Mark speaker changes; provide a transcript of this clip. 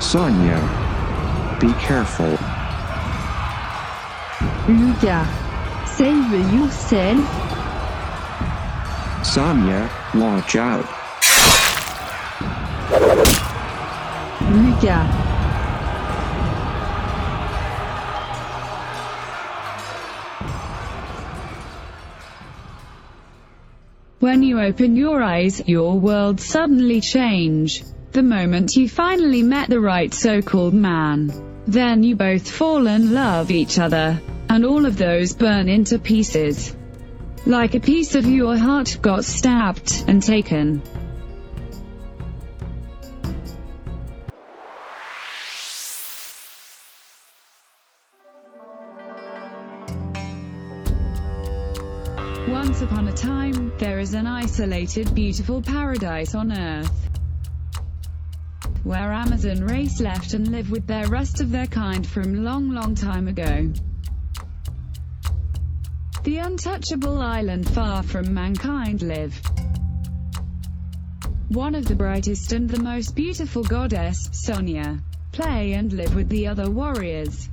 Speaker 1: Sonia. Be careful.
Speaker 2: Lucas. Save yourself.
Speaker 1: Sonia, watch out.
Speaker 2: Lucas.
Speaker 3: When you open your eyes, your world suddenly change. The moment you finally met the right so-called man. Then you both fall in love each other. And all of those burn into pieces. Like a piece of your heart got stabbed and taken. Once upon a time, there is an isolated beautiful paradise on earth. Where Amazon race left and live with their rest of their kind from long long time ago. The untouchable island far from mankind live. One of the brightest and the most beautiful goddess, Sonia, play and live with the other warriors.